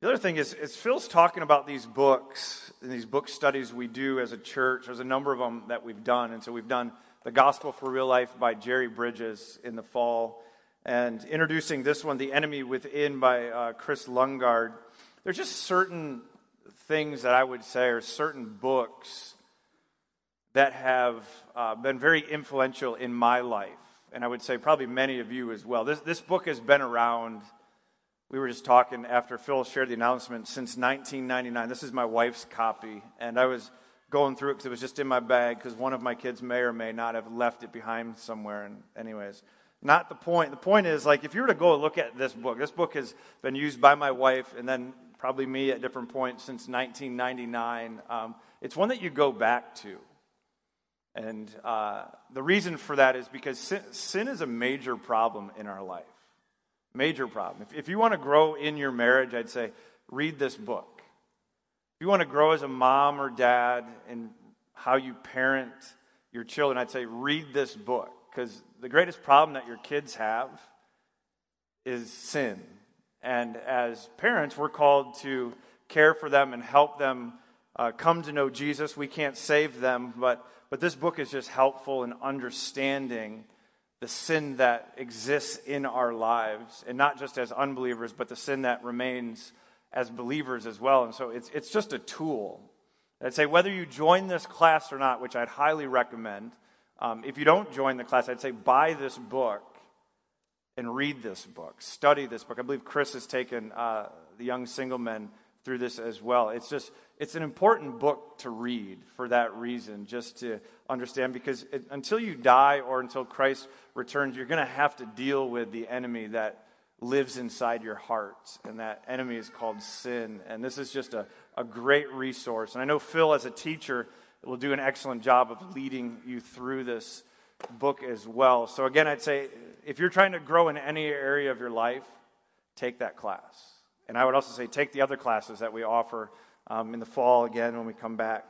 The other thing is, is Phil's talking about these books and these book studies we do as a church. There's a number of them that we've done. And so we've done The Gospel for Real Life by Jerry Bridges in the fall. And introducing this one, The Enemy Within by uh, Kris Lundgaard. There's just certain things that I would say are certain books that have uh, been very influential in my life. And I would say probably many of you as well. This, this book has been around we were just talking after Phil shared the announcement since 1999. This is my wife's copy, and I was going through it because it was just in my bag because one of my kids may or may not have left it behind somewhere. And, anyways, not the point. The point is, like, if you were to go look at this book, this book has been used by my wife and then probably me at different points since 1999. Um, it's one that you go back to. And uh, the reason for that is because sin, sin is a major problem in our life. Major problem. If, if you want to grow in your marriage, I'd say read this book. If you want to grow as a mom or dad and how you parent your children, I'd say read this book because the greatest problem that your kids have is sin. And as parents, we're called to care for them and help them uh, come to know Jesus. We can't save them, but, but this book is just helpful in understanding the sin that exists in our lives, and not just as unbelievers, but the sin that remains as believers as well. And so it's, it's just a tool. I'd say whether you join this class or not, which I'd highly recommend, um, if you don't join the class, I'd say buy this book and read this book, study this book. I believe Chris has taken uh, the young single men through this as well. It's just, it's an important book to read for that reason, just to understand, because it, until you die or until Christ returns, you're going to have to deal with the enemy that lives inside your heart. And that enemy is called sin. And this is just a, a great resource. And I know Phil, as a teacher, will do an excellent job of leading you through this book as well. So, again, I'd say if you're trying to grow in any area of your life, take that class. And I would also say take the other classes that we offer um, in the fall again when we come back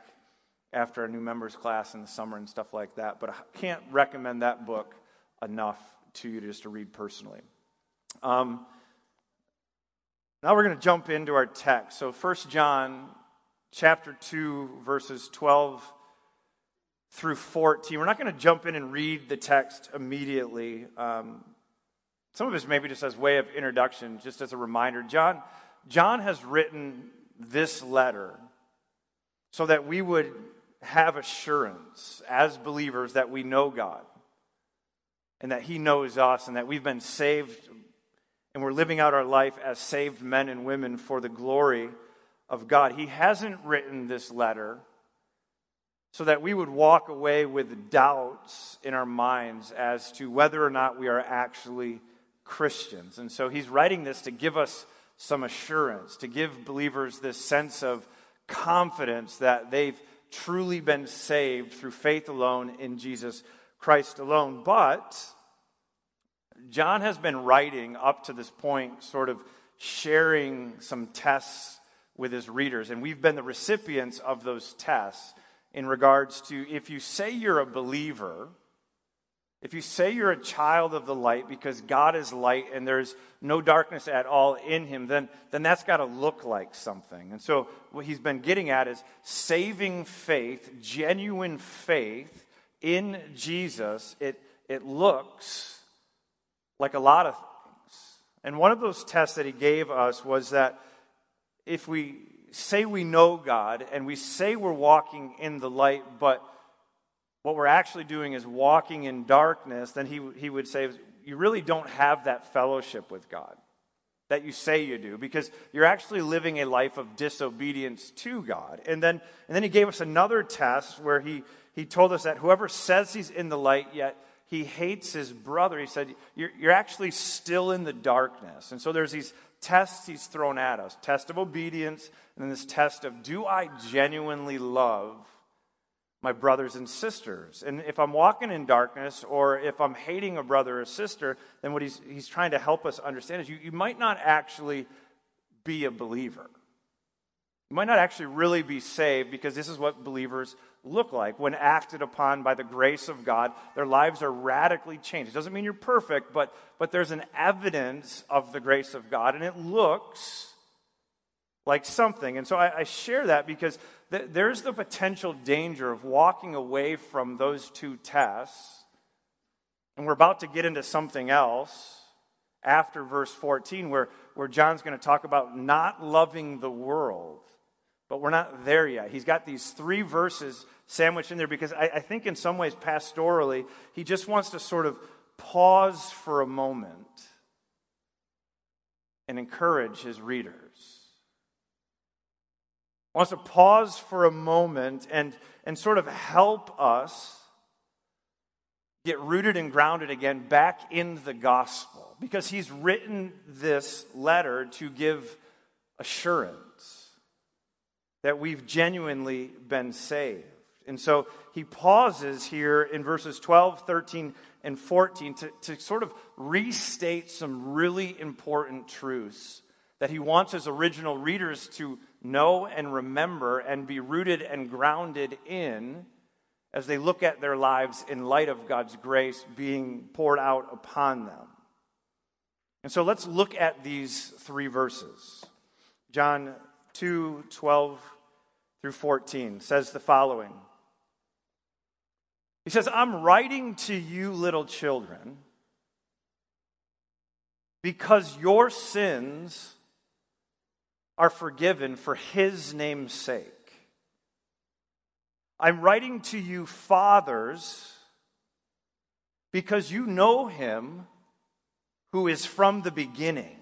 after our new members class in the summer and stuff like that. But I can't recommend that book enough to you just to read personally. Um, now we're going to jump into our text. So 1 John chapter 2 verses 12 through 14. We're not going to jump in and read the text immediately. Um, some of this maybe just as way of introduction, just as a reminder. John, John has written this letter so that we would have assurance as believers that we know God and that He knows us and that we've been saved and we're living out our life as saved men and women for the glory of God. He hasn't written this letter so that we would walk away with doubts in our minds as to whether or not we are actually Christians. And so He's writing this to give us some assurance, to give believers this sense of confidence that they've truly been saved through faith alone in Jesus Christ alone. But John has been writing up to this point, sort of sharing some tests with his readers, and we've been the recipients of those tests in regards to if you say you're a believer if you say you're a child of the light because God is light and there's no darkness at all in him, then, then that's got to look like something. And so, what he's been getting at is saving faith, genuine faith in Jesus. It, it looks like a lot of things. And one of those tests that he gave us was that if we say we know God and we say we're walking in the light, but what we're actually doing is walking in darkness, then he, he would say, you really don't have that fellowship with God that you say you do because you're actually living a life of disobedience to God. And then, and then he gave us another test where he, he told us that whoever says he's in the light yet he hates his brother, he said, you're, you're actually still in the darkness. And so there's these tests he's thrown at us test of obedience, and then this test of do I genuinely love my brothers and sisters. And if I'm walking in darkness or if I'm hating a brother or sister, then what he's, he's trying to help us understand is you, you might not actually be a believer. You might not actually really be saved because this is what believers look like. When acted upon by the grace of God, their lives are radically changed. It doesn't mean you're perfect, but, but there's an evidence of the grace of God, and it looks like something. And so I, I share that because th- there's the potential danger of walking away from those two tests. And we're about to get into something else after verse 14, where, where John's going to talk about not loving the world. But we're not there yet. He's got these three verses sandwiched in there because I, I think, in some ways, pastorally, he just wants to sort of pause for a moment and encourage his readers. Wants to pause for a moment and, and sort of help us get rooted and grounded again back in the gospel because he's written this letter to give assurance that we've genuinely been saved. And so he pauses here in verses 12, 13, and 14 to, to sort of restate some really important truths that he wants his original readers to know and remember and be rooted and grounded in as they look at their lives in light of God's grace being poured out upon them. And so let's look at these three verses. John 2 12 through 14 says the following He says, I'm writing to you, little children, because your sins are forgiven for his name's sake. I'm writing to you, fathers, because you know him who is from the beginning.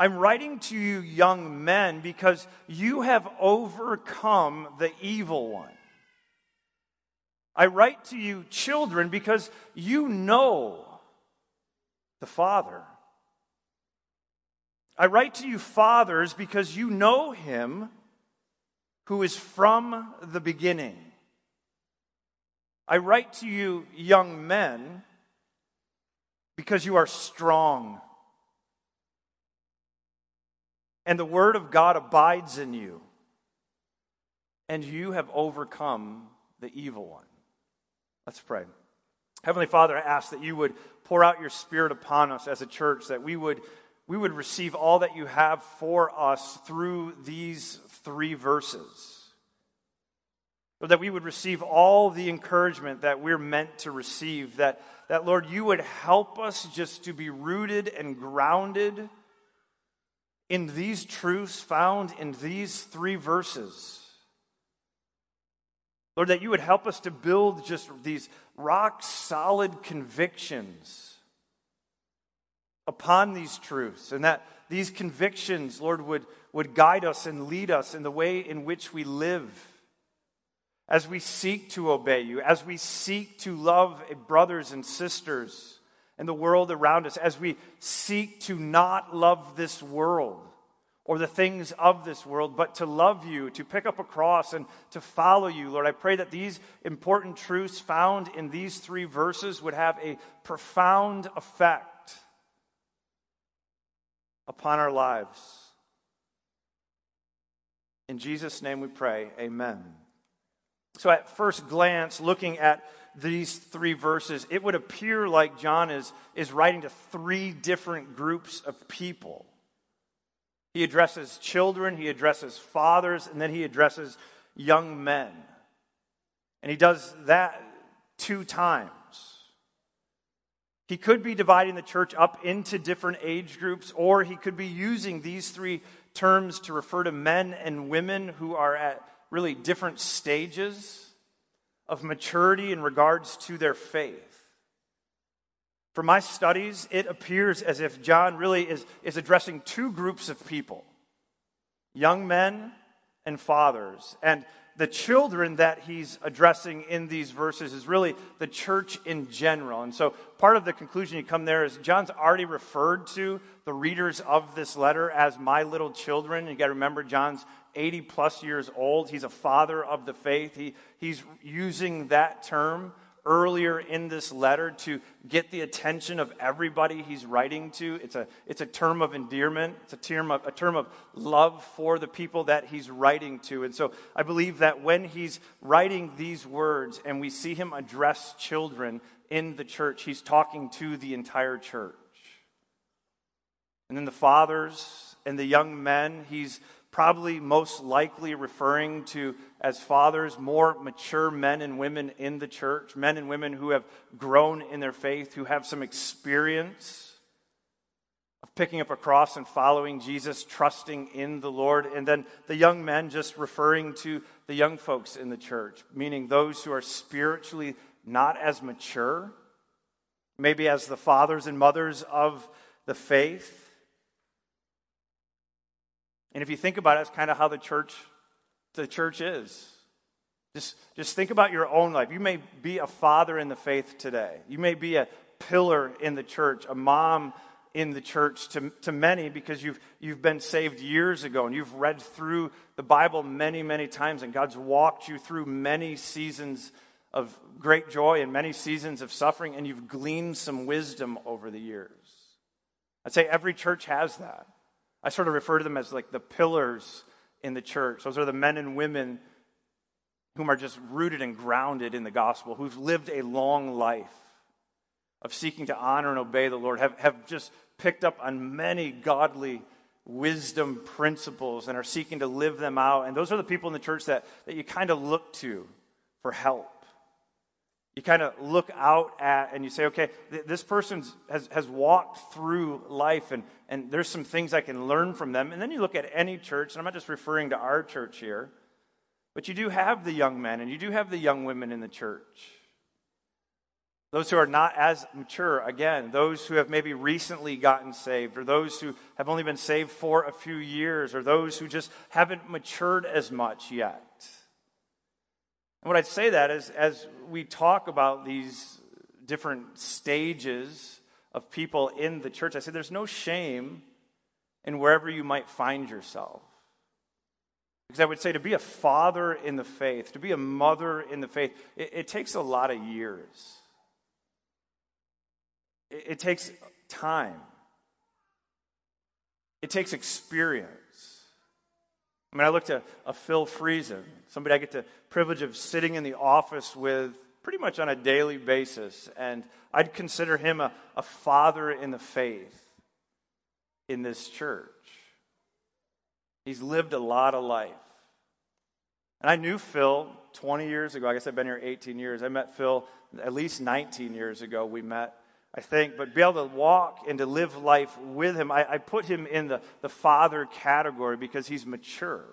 I'm writing to you, young men, because you have overcome the evil one. I write to you, children, because you know the Father. I write to you, fathers, because you know him who is from the beginning. I write to you, young men, because you are strong. And the word of God abides in you, and you have overcome the evil one. Let's pray. Heavenly Father, I ask that you would pour out your spirit upon us as a church, that we would we would receive all that you have for us through these three verses. Or that we would receive all the encouragement that we're meant to receive. That, that, Lord, you would help us just to be rooted and grounded in these truths found in these three verses. Lord, that you would help us to build just these rock solid convictions upon these truths and that these convictions, Lord, would, would guide us and lead us in the way in which we live as we seek to obey you, as we seek to love brothers and sisters and the world around us, as we seek to not love this world or the things of this world, but to love you, to pick up a cross and to follow you. Lord, I pray that these important truths found in these three verses would have a profound effect upon our lives. In Jesus' name we pray, amen. So, at first glance, looking at these three verses, it would appear like John is, is writing to three different groups of people. He addresses children, he addresses fathers, and then he addresses young men. And he does that two times. He could be dividing the church up into different age groups, or he could be using these three terms to refer to men and women who are at really different stages of maturity in regards to their faith. For my studies, it appears as if John really is, is addressing two groups of people young men and fathers. And the children that he's addressing in these verses is really the church in general. And so part of the conclusion you come there is John's already referred to the readers of this letter as my little children. You got to remember, John's 80 plus years old. He's a father of the faith. He, he's using that term earlier in this letter to get the attention of everybody he's writing to. It's a, it's a term of endearment, it's a term of, a term of love for the people that he's writing to. And so I believe that when he's writing these words and we see him address children in the church, he's talking to the entire church. And then the fathers and the young men, he's probably most likely referring to as fathers more mature men and women in the church, men and women who have grown in their faith, who have some experience of picking up a cross and following Jesus, trusting in the Lord. And then the young men just referring to the young folks in the church, meaning those who are spiritually not as mature, maybe as the fathers and mothers of the faith and if you think about it, it's kind of how the church, the church is. Just, just think about your own life. You may be a father in the faith today. You may be a pillar in the church, a mom in the church to, to many because you've, you've been saved years ago and you've read through the Bible many, many times, and God's walked you through many seasons of great joy and many seasons of suffering, and you've gleaned some wisdom over the years. I'd say every church has that. I sort of refer to them as like the pillars in the church. Those are the men and women whom are just rooted and grounded in the gospel, who've lived a long life of seeking to honor and obey the Lord, have, have just picked up on many godly wisdom principles and are seeking to live them out. And those are the people in the church that, that you kind of look to for help. You kind of look out at and you say, okay, th- this person has, has walked through life and, and there's some things I can learn from them. And then you look at any church, and I'm not just referring to our church here, but you do have the young men and you do have the young women in the church. Those who are not as mature, again, those who have maybe recently gotten saved, or those who have only been saved for a few years, or those who just haven't matured as much yet. And what I'd say that is, as we talk about these different stages of people in the church, I say there's no shame in wherever you might find yourself. Because I would say to be a father in the faith, to be a mother in the faith, it, it takes a lot of years. It, it takes time. It takes experience. I mean, I looked at a Phil Friesen, somebody I get the privilege of sitting in the office with pretty much on a daily basis, and I'd consider him a, a father in the faith in this church. He's lived a lot of life. And I knew Phil 20 years ago. I guess I've been here 18 years. I met Phil at least 19 years ago. We met I think, but be able to walk and to live life with him, I, I put him in the, the father category because he's mature.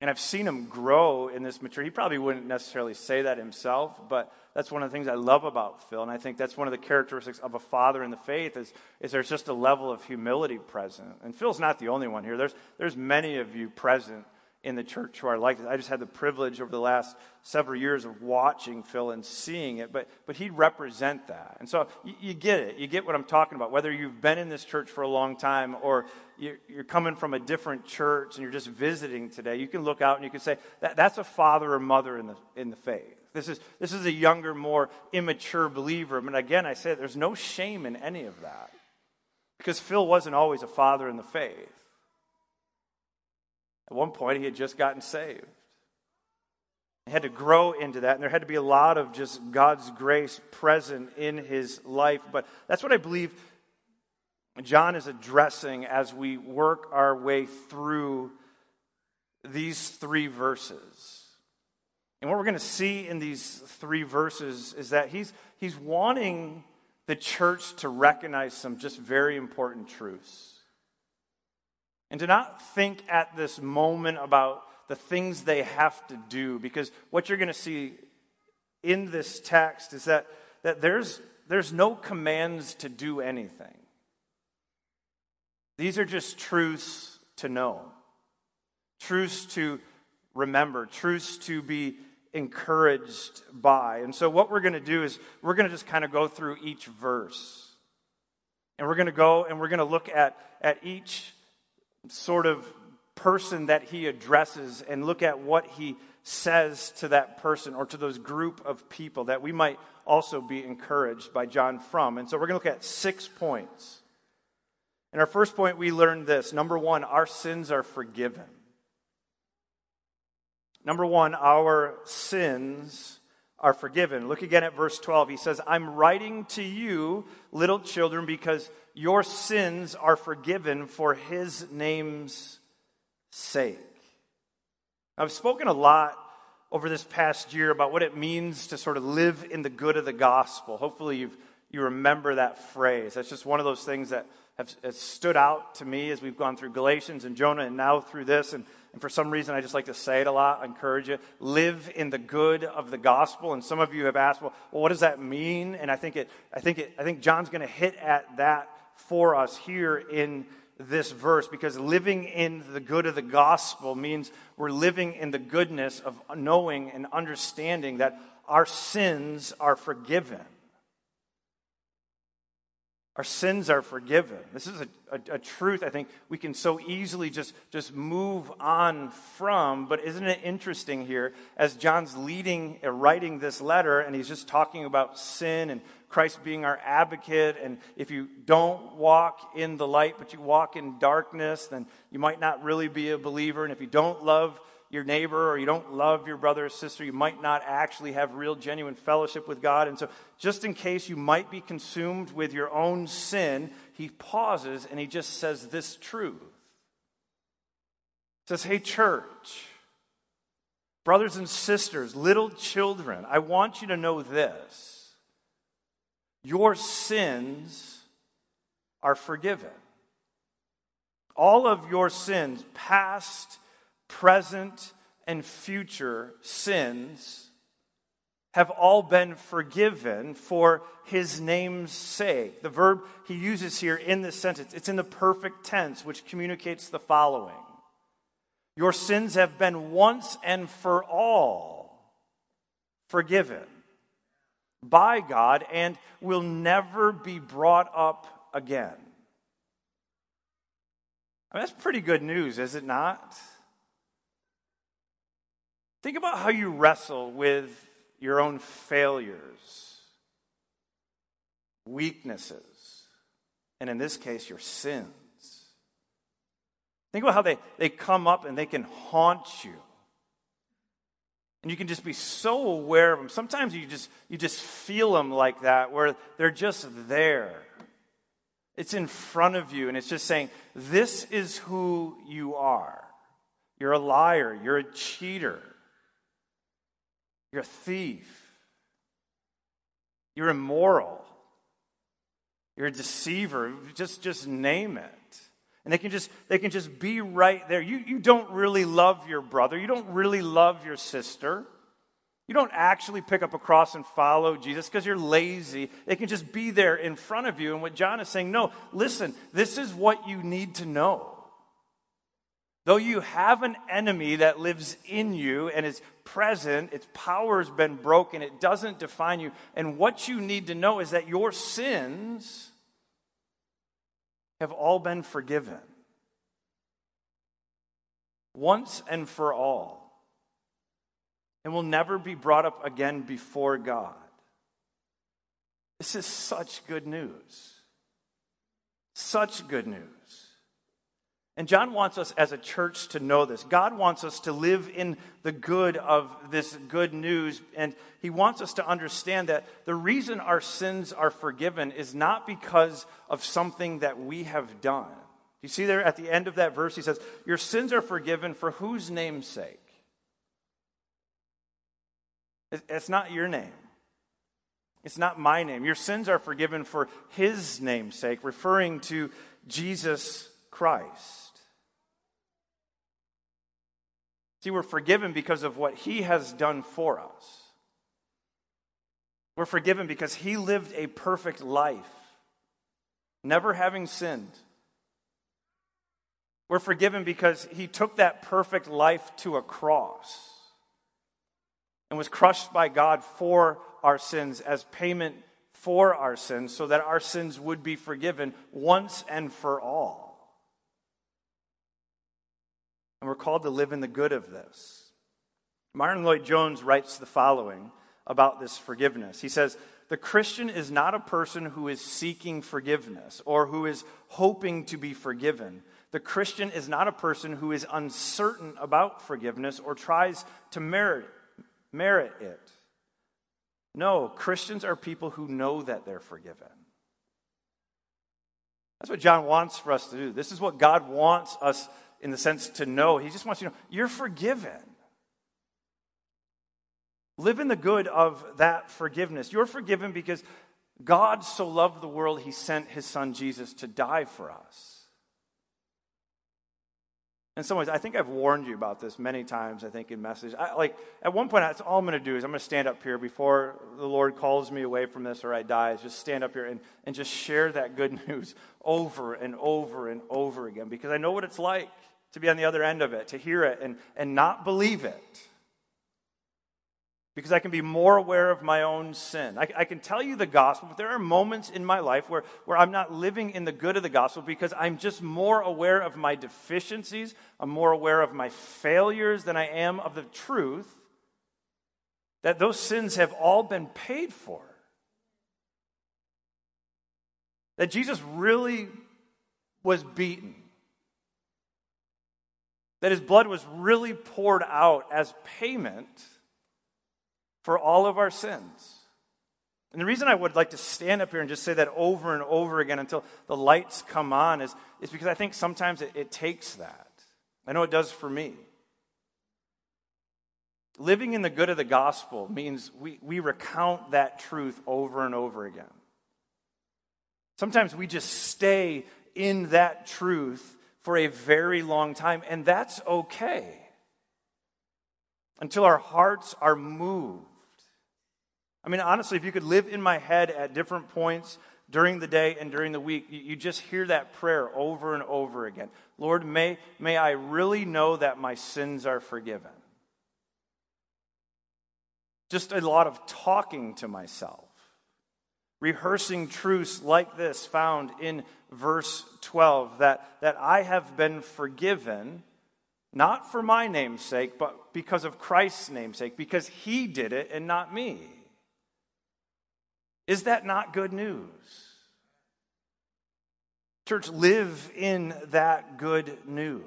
And I've seen him grow in this maturity. He probably wouldn't necessarily say that himself, but that's one of the things I love about Phil. And I think that's one of the characteristics of a father in the faith is, is there's just a level of humility present. And Phil's not the only one here. There's, there's many of you present in the church who are like this. I just had the privilege over the last several years of watching Phil and seeing it, but, but he'd represent that. And so you, you, get it. You get what I'm talking about. Whether you've been in this church for a long time or you're, you're, coming from a different church and you're just visiting today, you can look out and you can say, that, that's a father or mother in the, in the faith. This is, this is a younger, more immature believer. But again, I say there's no shame in any of that because Phil wasn't always a father in the faith. At one point, he had just gotten saved. He had to grow into that, and there had to be a lot of just God's grace present in his life. But that's what I believe John is addressing as we work our way through these three verses. And what we're going to see in these three verses is that he's, he's wanting the church to recognize some just very important truths. And to not think at this moment about the things they have to do, because what you're going to see in this text is that, that there's, there's no commands to do anything. These are just truths to know, truths to remember, truths to be encouraged by. And so, what we're going to do is we're going to just kind of go through each verse. And we're going to go and we're going to look at, at each sort of person that he addresses and look at what he says to that person or to those group of people that we might also be encouraged by John from. And so we're going to look at six points. In our first point, we learned this. Number one, our sins are forgiven. Number one, our sins are forgiven. Look again at verse 12. He says, I'm writing to you, little children, because your sins are forgiven for his name's sake. I've spoken a lot over this past year about what it means to sort of live in the good of the gospel. Hopefully, you've, you remember that phrase. That's just one of those things that have, has stood out to me as we've gone through Galatians and Jonah and now through this. And, and for some reason, I just like to say it a lot. I encourage you. Live in the good of the gospel. And some of you have asked, well, well what does that mean? And I think, it, I think, it, I think John's going to hit at that for us here in this verse because living in the good of the gospel means we're living in the goodness of knowing and understanding that our sins are forgiven. Our sins are forgiven. This is a, a, a, truth I think we can so easily just, just move on from. But isn't it interesting here as John's leading, uh, writing this letter, and he's just talking about sin and Christ being our advocate. And if you don't walk in the light, but you walk in darkness, then you might not really be a believer. And if you don't love your neighbor or you don't love your brother or sister, you might not actually have real, genuine fellowship with God. And so, just in case you might be consumed with your own sin, he pauses and he just says this truth. He says, Hey, church, brothers and sisters, little children, I want you to know this. Your sins are forgiven. All of your sins, past, present, and future sins have all been forgiven for his name's sake. The verb he uses here in this sentence, it's in the perfect tense, which communicates the following Your sins have been once and for all forgiven by God and will never be brought up again. I mean, that's pretty good news, is it not? Think about how you wrestle with your own failures, weaknesses, and in this case, your sins. Think about how they, they come up and they can haunt you. And you can just be so aware of them. Sometimes you just, you just feel them like that, where they're just there. It's in front of you, and it's just saying, This is who you are. You're a liar, you're a cheater, you're a thief. You're immoral. You're a deceiver. Just, just name it. And they can just they can just be right there. You, you don't really love your brother. You don't really love your sister. You don't actually pick up a cross and follow Jesus because you're lazy. They can just be there in front of you. And what John is saying, no, listen, this is what you need to know. Though you have an enemy that lives in you and is present, its power has been broken, it doesn't define you. And what you need to know is that your sins have all been forgiven once and for all and will never be brought up again before God. This is such good news. Such good news. And John wants us as a church to know this. God wants us to live in the good of this good news. And He wants us to understand that the reason our sins are forgiven is not because of something that we have done. You see there at the end of that verse, He says, Your sins are forgiven for whose name's sake? It's not your name. It's not my name. Your sins are forgiven for His name's sake, referring to Jesus Christ. See, we're forgiven because of what He has done for us. We're forgiven because He lived a perfect life, never having sinned. We're forgiven because He took that perfect life to a cross and was crushed by God for our sins as payment for our sins so that our sins would be forgiven once and for all. And we're called to live in the good of this. Martyn Lloyd-Jones writes the following about this forgiveness. He says, The Christian is not a person who is seeking forgiveness or who is hoping to be forgiven. The Christian is not a person who is uncertain about forgiveness or tries to merit, merit it. No, Christians are people who know that they're forgiven. That's what John wants for us to do. This is what God wants us, in the sense, to know. He just wants you to know you're forgiven. Live in the good of that forgiveness. You're forgiven because God so loved the world, he sent his son Jesus to die for us. In some ways, I think I've warned you about this many times, I think, in messages. I, like, at one point, that's all I'm going to do is I'm going to stand up here before the Lord calls me away from this or I die, is just stand up here and, and just share that good news over and over and over again because I know what it's like to be on the other end of it, to hear it and, and not believe it because I can be more aware of my own sin. I, I, can tell you the gospel, but there are moments in my life where, where I'm not living in the good of the gospel because I'm just more aware of my deficiencies. I'm more aware of my failures than I am of the truth that those sins have all been paid for. That Jesus really was beaten. That his blood was really poured out as payment for all of our sins. And the reason I would like to stand up here and just say that over and over again until the lights come on is, is because I think sometimes it, it takes that. I know it does for me. Living in the good of the gospel means we, we recount that truth over and over again. Sometimes we just stay in that truth for a very long time, and that's okay until our hearts are moved I mean, honestly, if you could live in my head at different points during the day and during the week, you, just hear that prayer over and over again. Lord, may, may I really know that my sins are forgiven. Just a lot of talking to myself, rehearsing truths like this found in verse 12 that, that I have been forgiven, not for my name's sake, but because of Christ's name's sake, because he did it and not me. Is that not good news? Church, live in that good news.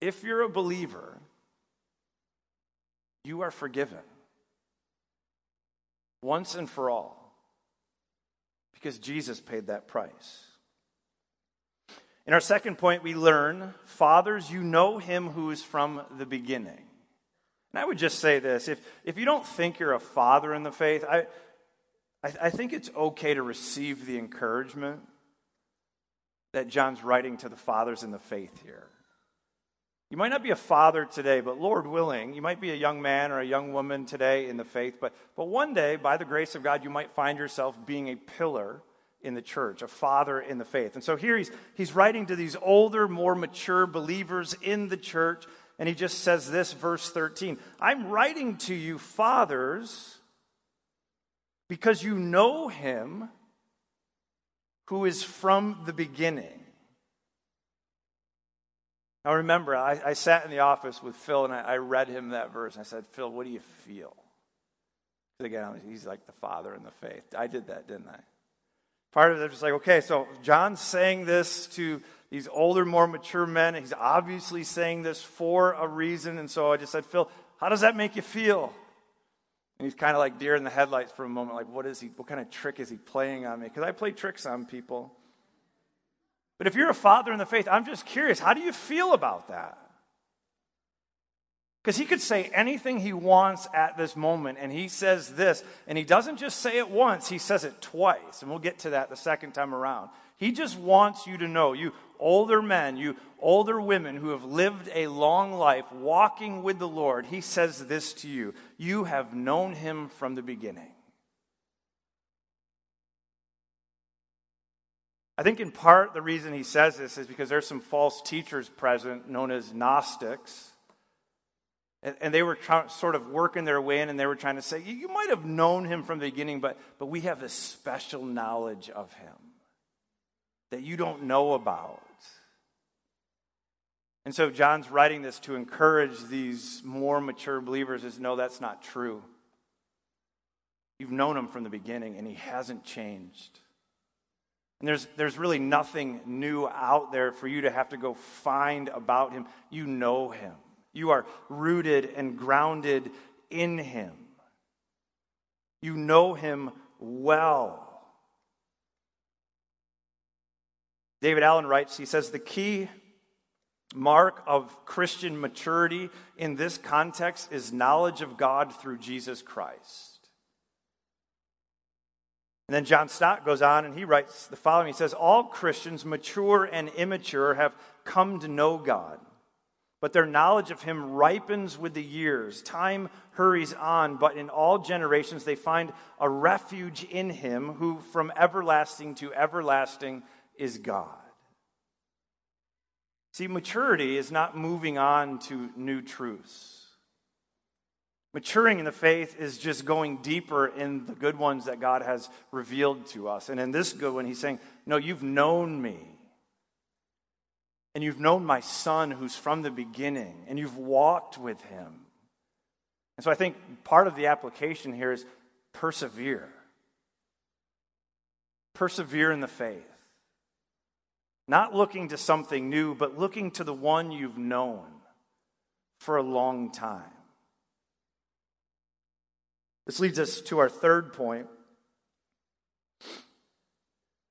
If you're a believer, you are forgiven once and for all because Jesus paid that price. In our second point, we learn fathers, you know him who is from the beginning. And I would just say this if, if you don't think you're a father in the faith, I, I, I think it's okay to receive the encouragement that John's writing to the fathers in the faith here. You might not be a father today, but Lord willing, you might be a young man or a young woman today in the faith, but, but one day, by the grace of God, you might find yourself being a pillar in the church, a father in the faith. And so here he's, he's writing to these older, more mature believers in the church and he just says this, verse 13 I'm writing to you, fathers, because you know him who is from the beginning. Now remember, I, I sat in the office with Phil and I, I read him that verse. I said, Phil, what do you feel? Again, he's like the father in the faith. I did that, didn't I? Part of it was like, okay, so John's saying this to these older, more mature men. He's obviously saying this for a reason. And so I just said, Phil, how does that make you feel? And he's kind of like deer in the headlights for a moment, like, what is he, what kind of trick is he playing on me? Because I play tricks on people. But if you're a father in the faith, I'm just curious, how do you feel about that? Because he could say anything he wants at this moment, and he says this, and he doesn't just say it once, he says it twice. And we'll get to that the second time around. He just wants you to know, you older men, you older women who have lived a long life walking with the Lord, he says this to you You have known him from the beginning. I think in part the reason he says this is because there's some false teachers present known as Gnostics. And, they were trying, sort of working their way in, and they were trying to say, You might have known him from the beginning, but, but we have this special knowledge of him that you don't know about. And so John's writing this to encourage these more mature believers is no, that's not true. You've known him from the beginning, and he hasn't changed. And there's, there's really nothing new out there for you to have to go find about him. You know him, you are rooted and grounded in him. You know him well. David Allen writes, he says, the key mark of Christian maturity in this context is knowledge of God through Jesus Christ. And then John Stott goes on and he writes the following He says, All Christians, mature and immature, have come to know God, but their knowledge of Him ripens with the years. Time hurries on, but in all generations they find a refuge in Him who from everlasting to everlasting is God. See, maturity is not moving on to new truths. Maturing in the faith is just going deeper in the good ones that God has revealed to us. And in this good one, he's saying, No, you've known me. And you've known my son who's from the beginning, and you've walked with him. And so I think part of the application here is persevere. Persevere in the faith. Not looking to something new, but looking to the one you've known for a long time. This leads us to our third point.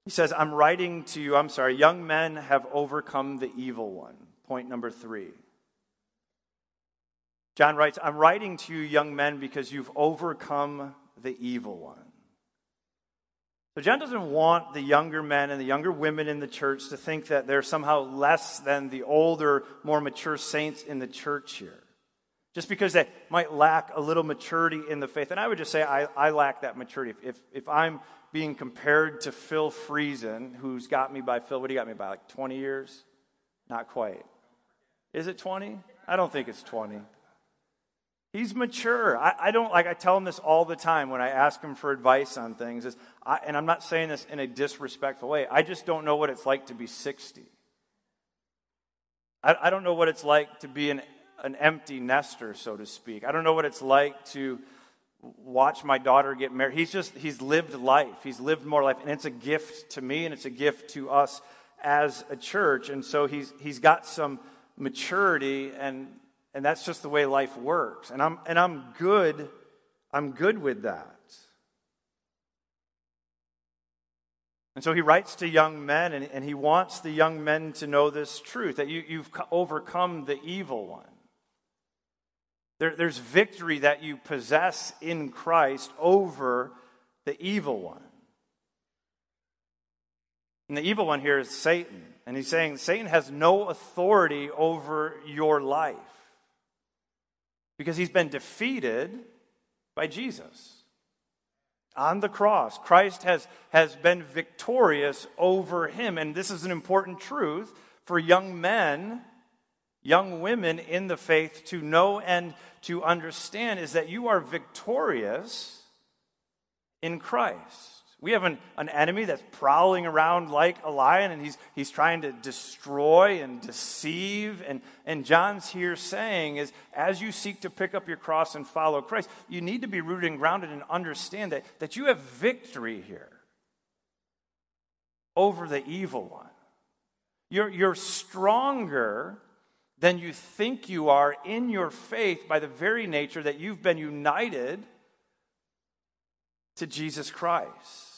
He says, I'm writing to you, I'm sorry, young men have overcome the evil one. Point number three. John writes, I'm writing to you, young men, because you've overcome the evil one. So, John doesn't want the younger men and the younger women in the church to think that they're somehow less than the older, more mature saints in the church here. Just because they might lack a little maturity in the faith. And I would just say I, I lack that maturity. If, if, if I'm being compared to Phil Friesen, who's got me by, Phil, what do you got me by? Like 20 years? Not quite. Is it 20? I don't think it's 20. He's mature. I, I, don't like. I tell him this all the time when I ask him for advice on things. Is I, and I'm not saying this in a disrespectful way. I just don't know what it's like to be 60. I, I don't know what it's like to be an an empty nester, so to speak. I don't know what it's like to watch my daughter get married. He's just he's lived life. He's lived more life, and it's a gift to me, and it's a gift to us as a church. And so he's he's got some maturity, and and that's just the way life works. And I'm and I'm good. I'm good with that. And so he writes to young men, and, and he wants the young men to know this truth that you, you've overcome the evil one. There, there's victory that you possess in Christ over the evil one. And the evil one here is Satan. And he's saying Satan has no authority over your life because he's been defeated by Jesus. On the cross, Christ has, has been victorious over him. And this is an important truth for young men young women in the faith to know and to understand is that you are victorious in Christ. We have an, an enemy that's prowling around like a lion and he's, he's trying to destroy and deceive. And, and John's here saying is as you seek to pick up your cross and follow Christ, you need to be rooted and grounded and understand that, that you have victory here over the evil one. You're, you're stronger than you think you are in your faith by the very nature that you've been united to Jesus Christ.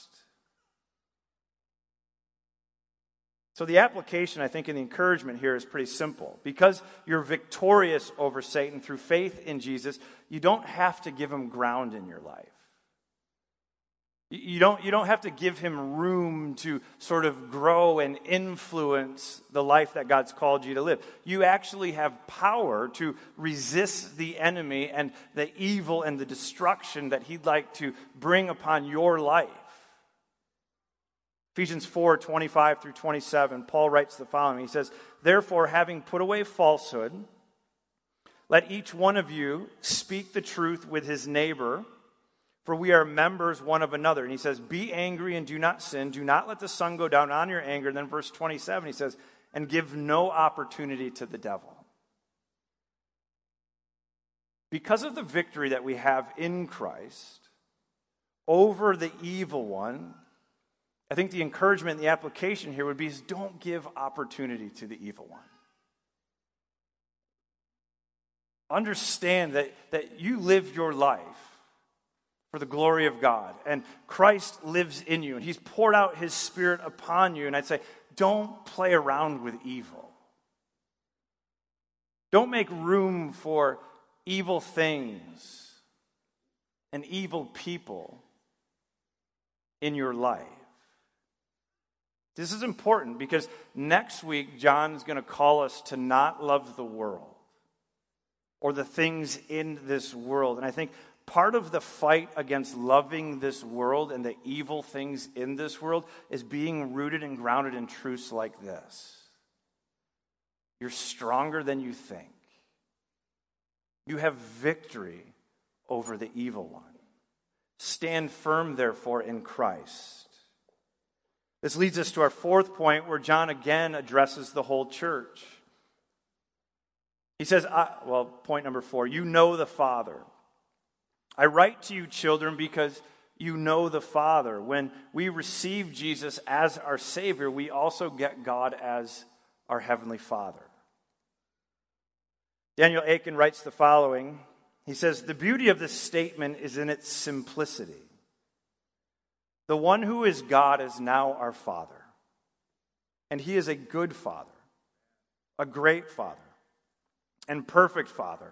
So, the application, I think, and the encouragement here is pretty simple. Because you're victorious over Satan through faith in Jesus, you don't have to give him ground in your life. You don't, you don't have to give him room to sort of grow and influence the life that God's called you to live. You actually have power to resist the enemy and the evil and the destruction that he'd like to bring upon your life. Ephesians 4 25 through 27, Paul writes the following He says, Therefore, having put away falsehood, let each one of you speak the truth with his neighbor for we are members one of another. And he says, Be angry and do not sin. Do not let the sun go down on your anger. And then verse 27, he says, And give no opportunity to the devil. Because of the victory that we have in Christ over the evil one, I think the encouragement the application here would be is don't give opportunity to the evil one. Understand that, that you live your life for the glory of God. And Christ lives in you, and He's poured out His Spirit upon you. And I'd say, don't play around with evil. Don't make room for evil things and evil people in your life. This is important because next week, John's going to call us to not love the world or the things in this world. And I think part of the fight against loving this world and the evil things in this world is being rooted and grounded in truths like this. You're stronger than you think. You have victory over the evil one. Stand firm, therefore, in Christ. This leads us to our fourth point where John again addresses the whole church. He says, well, point number four, you know the Father. I write to you, children, because you know the Father. When we receive Jesus as our Savior, we also get God as our Heavenly Father. Daniel Akin writes the following He says, The beauty of this statement is in its simplicity. The one who is God is now our Father, and He is a good Father, a great Father, and perfect Father.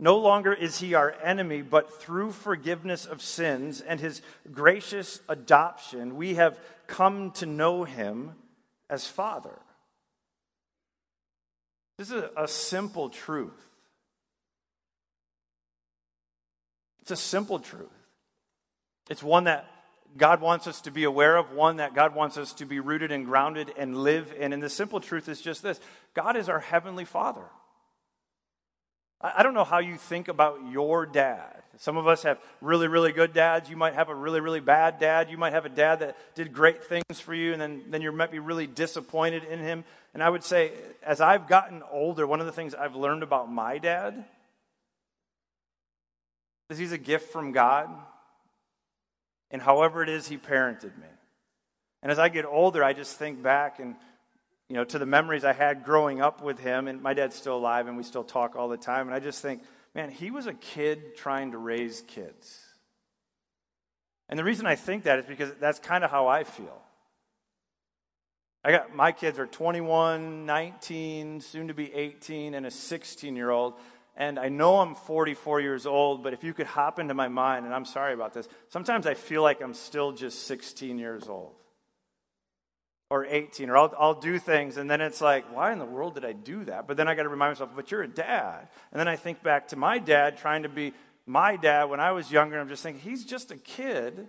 No longer is he our enemy, but through forgiveness of sins and his gracious adoption, we have come to know him as Father. This is a simple truth. It's a simple truth. It's one that God wants us to be aware of, one that God wants us to be rooted and grounded and live in. And the simple truth is just this God is our Heavenly Father. I don't know how you think about your dad. Some of us have really, really good dads. You might have a really, really bad dad. You might have a dad that did great things for you, and then, then you might be really disappointed in him. And I would say, as I've gotten older, one of the things I've learned about my dad is he's a gift from God. And however it is, he parented me. And as I get older, I just think back and you know, to the memories I had growing up with him. And my dad's still alive and we still talk all the time. And I just think, man, he was a kid trying to raise kids. And the reason I think that is because that's kind of how I feel. I got my kids are 21, 19, soon to be 18, and a 16 year old. And I know I'm 44 years old, but if you could hop into my mind, and I'm sorry about this, sometimes I feel like I'm still just 16 years old or 18 or I'll, I'll do things and then it's like why in the world did i do that? But then i got to remind myself but you're a dad. And then i think back to my dad trying to be my dad when i was younger i'm just thinking he's just a kid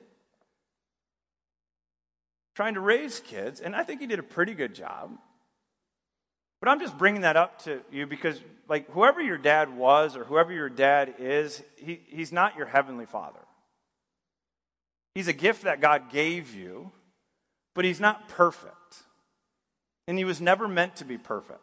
trying to raise kids and i think he did a pretty good job. But i'm just bringing that up to you because like whoever your dad was or whoever your dad is he, he's not your heavenly father. He's a gift that god gave you but he's not perfect. And he was never meant to be perfect.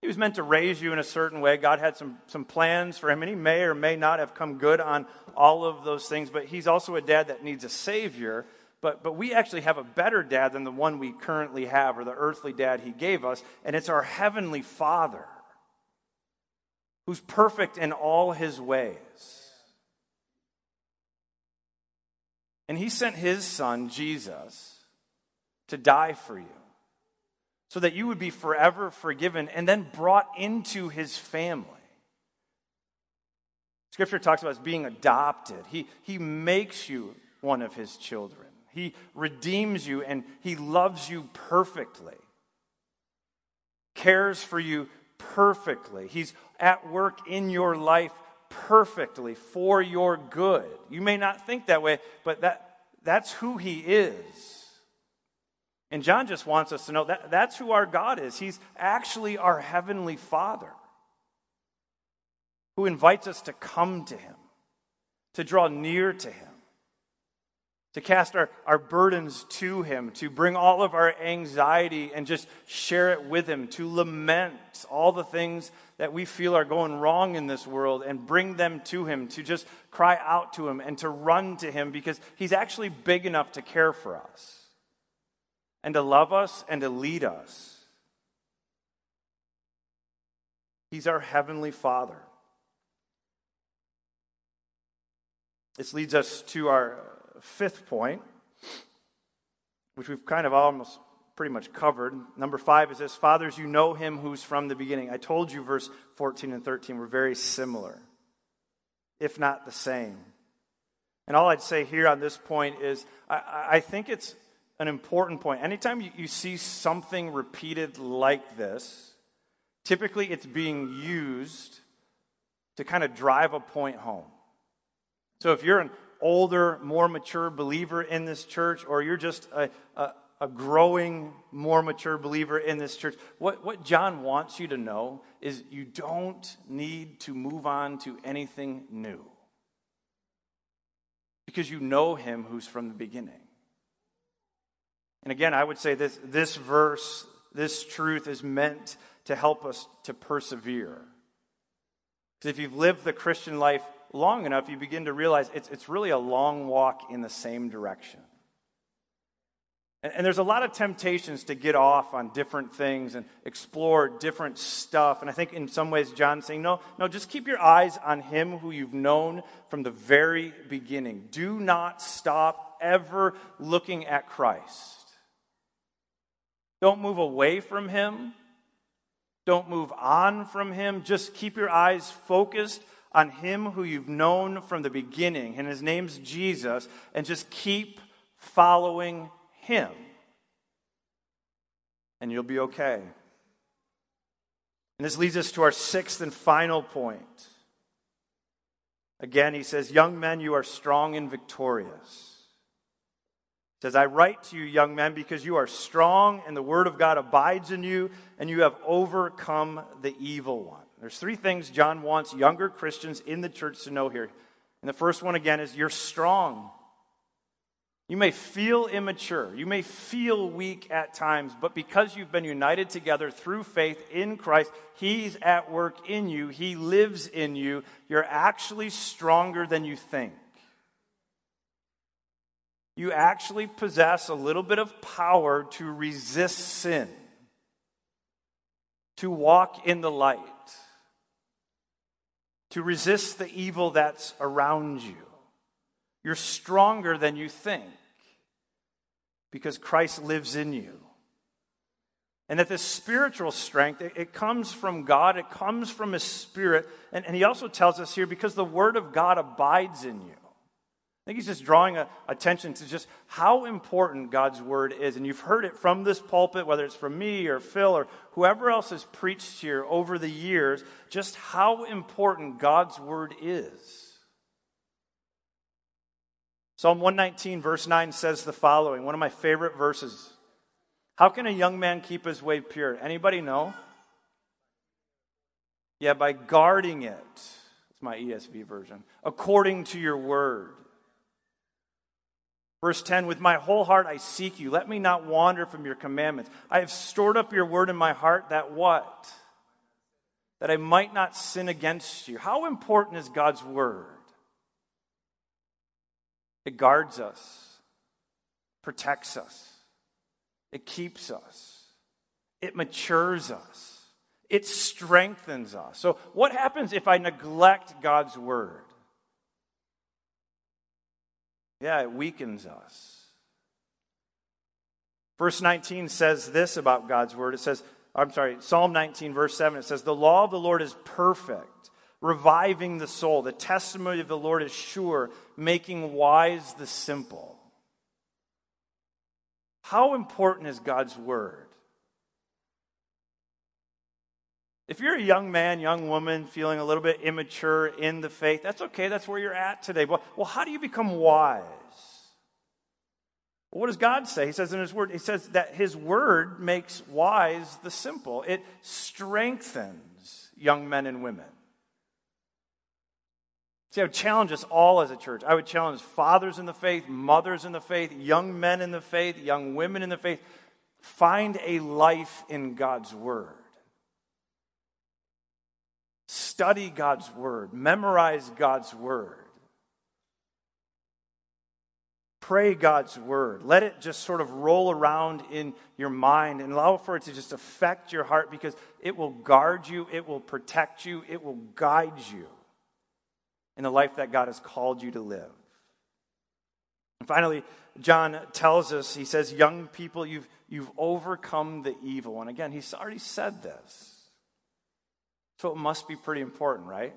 He was meant to raise you in a certain way. God had some, some plans for him, and he may or may not have come good on all of those things, but he's also a dad that needs a savior. But, but we actually have a better dad than the one we currently have, or the earthly dad he gave us, and it's our heavenly Father who's perfect in all his ways. And he sent his son, Jesus to die for you so that you would be forever forgiven and then brought into his family. Scripture talks about us being adopted. He, he makes you one of his children. He redeems you and he loves you perfectly, cares for you perfectly. He's at work in your life perfectly for your good. You may not think that way, but that, that's who he is. And John just wants us to know that that's who our God is. He's actually our heavenly Father who invites us to come to Him, to draw near to Him, to cast our, our burdens to Him, to bring all of our anxiety and just share it with Him, to lament all the things that we feel are going wrong in this world and bring them to Him, to just cry out to Him and to run to Him because He's actually big enough to care for us and to love us and to lead us. He's our Heavenly Father. This leads us to our fifth point, which we've kind of almost pretty much covered. Number five is this Fathers, you know him who's from the beginning. I told you verse 14 and 13 were very similar, if not the same. And all I'd say here on this point is I, I think it's an important point. Anytime you, you see something repeated like this, typically it's being used to kind of drive a point home. So if you're an older, more mature believer in this church, or you're just a, a, a, growing, more mature believer in this church, what, what John wants you to know is you don't need to move on to anything new. Because you know him who's from the beginning. And again, I would say this, this verse, this truth is meant to help us to persevere. Because if you've lived the Christian life long enough, you begin to realize it's, it's really a long walk in the same direction. And, and there's a lot of temptations to get off on different things and explore different stuff. And I think in some ways, John's saying, no, no, just keep your eyes on him who you've known from the very beginning. Do not stop ever looking at Christ. Don't move away from him. Don't move on from him. Just keep your eyes focused on him who you've known from the beginning, and his name's Jesus, and just keep following him. And you'll be okay. And this leads us to our sixth and final point. Again, he says, Young men, you are strong and victorious. Says, I write to you, young men, because you are strong and the word of God abides in you, and you have overcome the evil one. There's three things John wants younger Christians in the church to know here. And the first one, again, is you're strong. You may feel immature. You may feel weak at times, but because you've been united together through faith in Christ, He's at work in you. He lives in you. You're actually stronger than you think. You actually possess a little bit of power to resist sin, to walk in the light to resist the evil that's around you. You're stronger than you think because Christ lives in you. And that this spiritual strength, it, it, comes from God, it comes from His Spirit. And, and He also tells us here because the Word of God abides in you think he's just drawing a, attention to just how important God's word is. And you've heard it from this pulpit, whether it's from me or Phil or whoever else has preached here over the years, just how important God's word is. Psalm 119, verse 9 says the following one of my favorite verses. How can a young man keep his way pure? Anybody know? Yeah, by guarding it. It's my ESV version. According to your word. Verse 10 With my whole heart I seek you. Let me not wander from your commandments. I have stored up your word in my heart that what? That I might not sin against you. How important is God's word? It guards us, protects us, it keeps us, it matures us, it strengthens us. So, what happens if I neglect God's word? Yeah, it weakens us. Verse 19 says this about God's word. It says, I'm sorry, Psalm 19, verse 7, it says, The law of the Lord is perfect, reviving the soul. The testimony of the Lord is sure, making wise the simple. How important is God's word? If you're a young man, young woman, feeling a little bit immature in the faith, that's okay. That's where you're at today. Well, well how do you become wise? Well, what does God say? He says in His Word, He says that His Word makes wise the simple, it strengthens young men and women. See, I would challenge us all as a church. I would challenge fathers in the faith, mothers in the faith, young men in the faith, young women in the faith. Find a life in God's Word. Study God's Word, memorize God's Word. Pray God's Word. Let it just sort of roll around in your mind and allow for it to just affect your heart because it will guard you, it will protect you, it will guide you in the life that God has called you to live. And finally, John tells us, he says, Young people, you've, you've overcome the evil. And again, he's already said this. So it must be pretty important, right?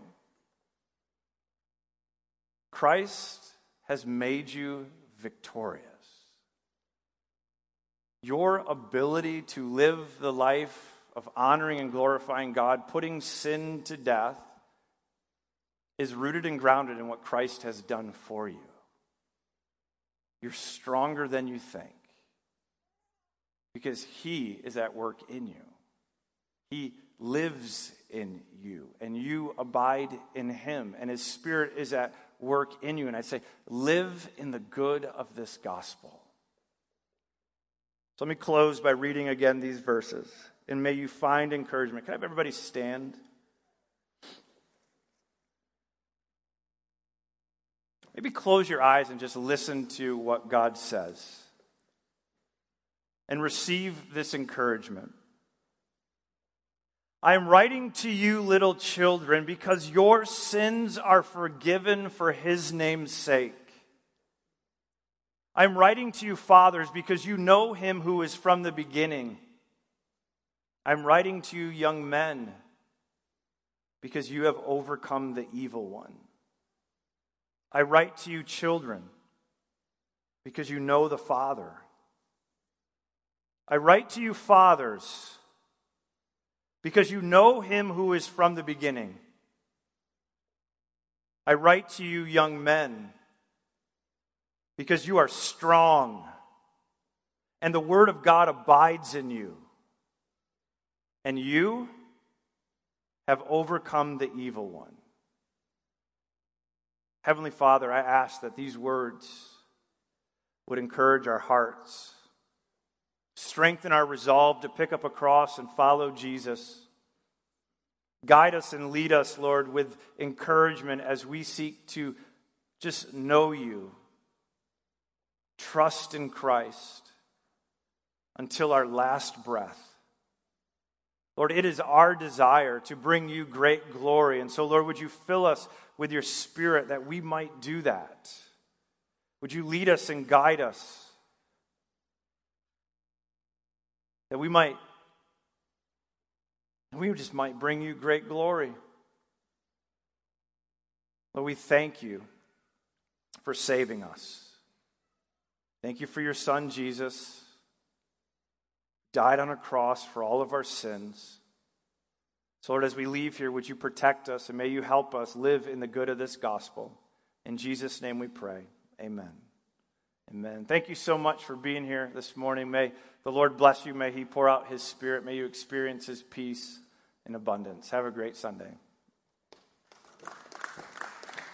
Christ has made you victorious. Your ability to live the life of honoring and glorifying God, putting sin to death, is rooted and grounded in what Christ has done for you. You're stronger than you think because He is at work in you. He lives in you, and you abide in Him, and His Spirit is at work in you. And I say, live in the good of this gospel. So let me close by reading again these verses, and may you find encouragement. Can I have everybody stand? Maybe close your eyes and just listen to what God says and receive this encouragement. I am writing to you, little children, because your sins are forgiven for his name's sake. I'm writing to you, fathers, because you know him who is from the beginning. I'm writing to you, young men, because you have overcome the evil one. I write to you, children, because you know the Father. I write to you, fathers, because you know him who is from the beginning. I write to you, young men, because you are strong, and the word of God abides in you, and you have overcome the evil one. Heavenly Father, I ask that these words would encourage our hearts, strengthen our resolve to pick up a cross and follow Jesus. Guide us and lead us, Lord, with encouragement as we seek to just know you, trust in Christ until our last breath. Lord, it is our desire to bring you great glory. And so, Lord, would you fill us with your Spirit that we might do that? Would you lead us and guide us? That we might, we just might bring you great glory. Lord, we thank you for saving us. Thank you for your Son, Jesus, died on a cross for all of our sins. So, Lord, as we leave here, would you protect us and may you help us live in the good of this gospel. In Jesus' name we pray. Amen. Amen. Thank you so much for being here this morning. May the Lord bless you. May He pour out His Spirit. May you experience His peace in abundance. Have a great Sunday.